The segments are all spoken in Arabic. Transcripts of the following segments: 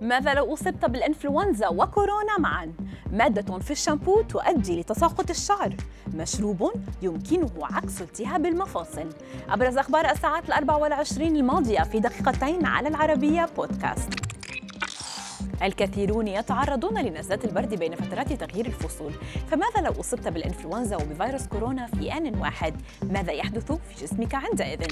ماذا لو أصبت بالإنفلونزا وكورونا معا؟ مادة في الشامبو تؤدي لتساقط الشعر. مشروب يمكنه عكس التهاب المفاصل. أبرز أخبار الساعات الأربع والعشرين الماضية في دقيقتين على العربية بودكاست. الكثيرون يتعرضون لنزلات البرد بين فترات تغيير الفصول. فماذا لو أصبت بالإنفلونزا وبفيروس كورونا في آن واحد؟ ماذا يحدث في جسمك عندئذ؟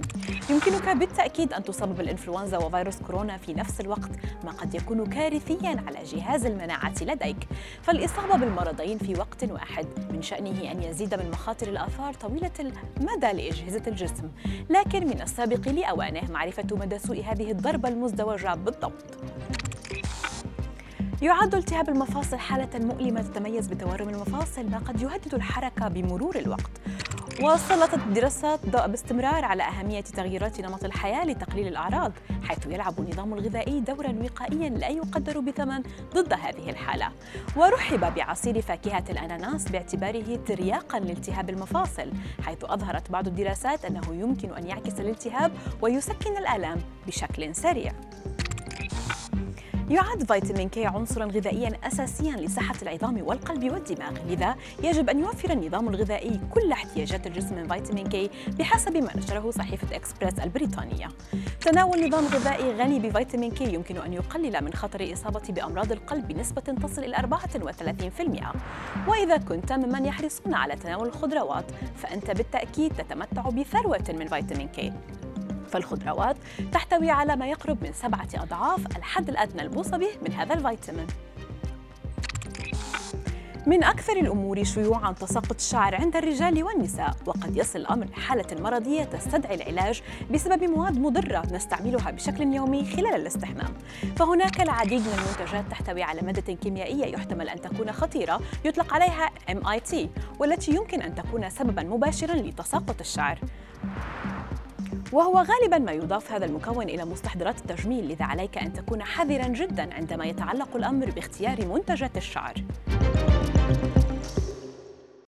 يمكنك بالتأكيد أن تصاب بالإنفلونزا وفيروس كورونا في نفس الوقت ما قد يكون كارثيا على جهاز المناعة لديك. فالإصابة بالمرضين في وقت واحد من شأنه أن يزيد من مخاطر الآثار طويلة المدى لأجهزة الجسم. لكن من السابق لأوانه معرفة مدى سوء هذه الضربة المزدوجة بالضبط. يعد التهاب المفاصل حالة مؤلمة تتميز بتورم المفاصل ما قد يهدد الحركة بمرور الوقت. وسلطت الدراسات ضوء باستمرار على أهمية تغييرات نمط الحياة لتقليل الأعراض حيث يلعب النظام الغذائي دورا وقائيا لا يقدر بثمن ضد هذه الحالة. ورحب بعصير فاكهة الأناناس باعتباره ترياقا لالتهاب المفاصل حيث أظهرت بعض الدراسات أنه يمكن أن يعكس الالتهاب ويسكن الآلام بشكل سريع. يعد فيتامين كي عنصرا غذائيا اساسيا لصحة العظام والقلب والدماغ. لذا يجب أن يوفر النظام الغذائي كل احتياجات الجسم من فيتامين K بحسب ما نشره صحيفة إكسبريس البريطانية. تناول نظام غذائي غني بفيتامين K يمكن أن يقلل من خطر الاصابه بأمراض القلب بنسبه تصل إلى 34% وإذا كنت ممن يحرصون على تناول الخضروات فأنت بالتأكيد تتمتع بثروة من فيتامين K فالخضروات تحتوي على ما يقرب من سبعة أضعاف الحد الأدنى الموصى به من هذا الفيتامين. من أكثر الأمور شيوعاً تساقط الشعر عند الرجال والنساء وقد يصل الأمر لحالة مرضية تستدعي العلاج بسبب مواد مضرة نستعملها بشكل يومي خلال الاستحمام. فهناك العديد من المنتجات تحتوي على مادة كيميائية يحتمل أن تكون خطيرة يطلق عليها MIT والتي يمكن أن تكون سبباً مباشراً لتساقط الشعر. وهو غالبا ما يضاف هذا المكون إلى مستحضرات التجميل لذا عليك أن تكون حذرا جدا عندما يتعلق الأمر باختيار منتجات الشعر.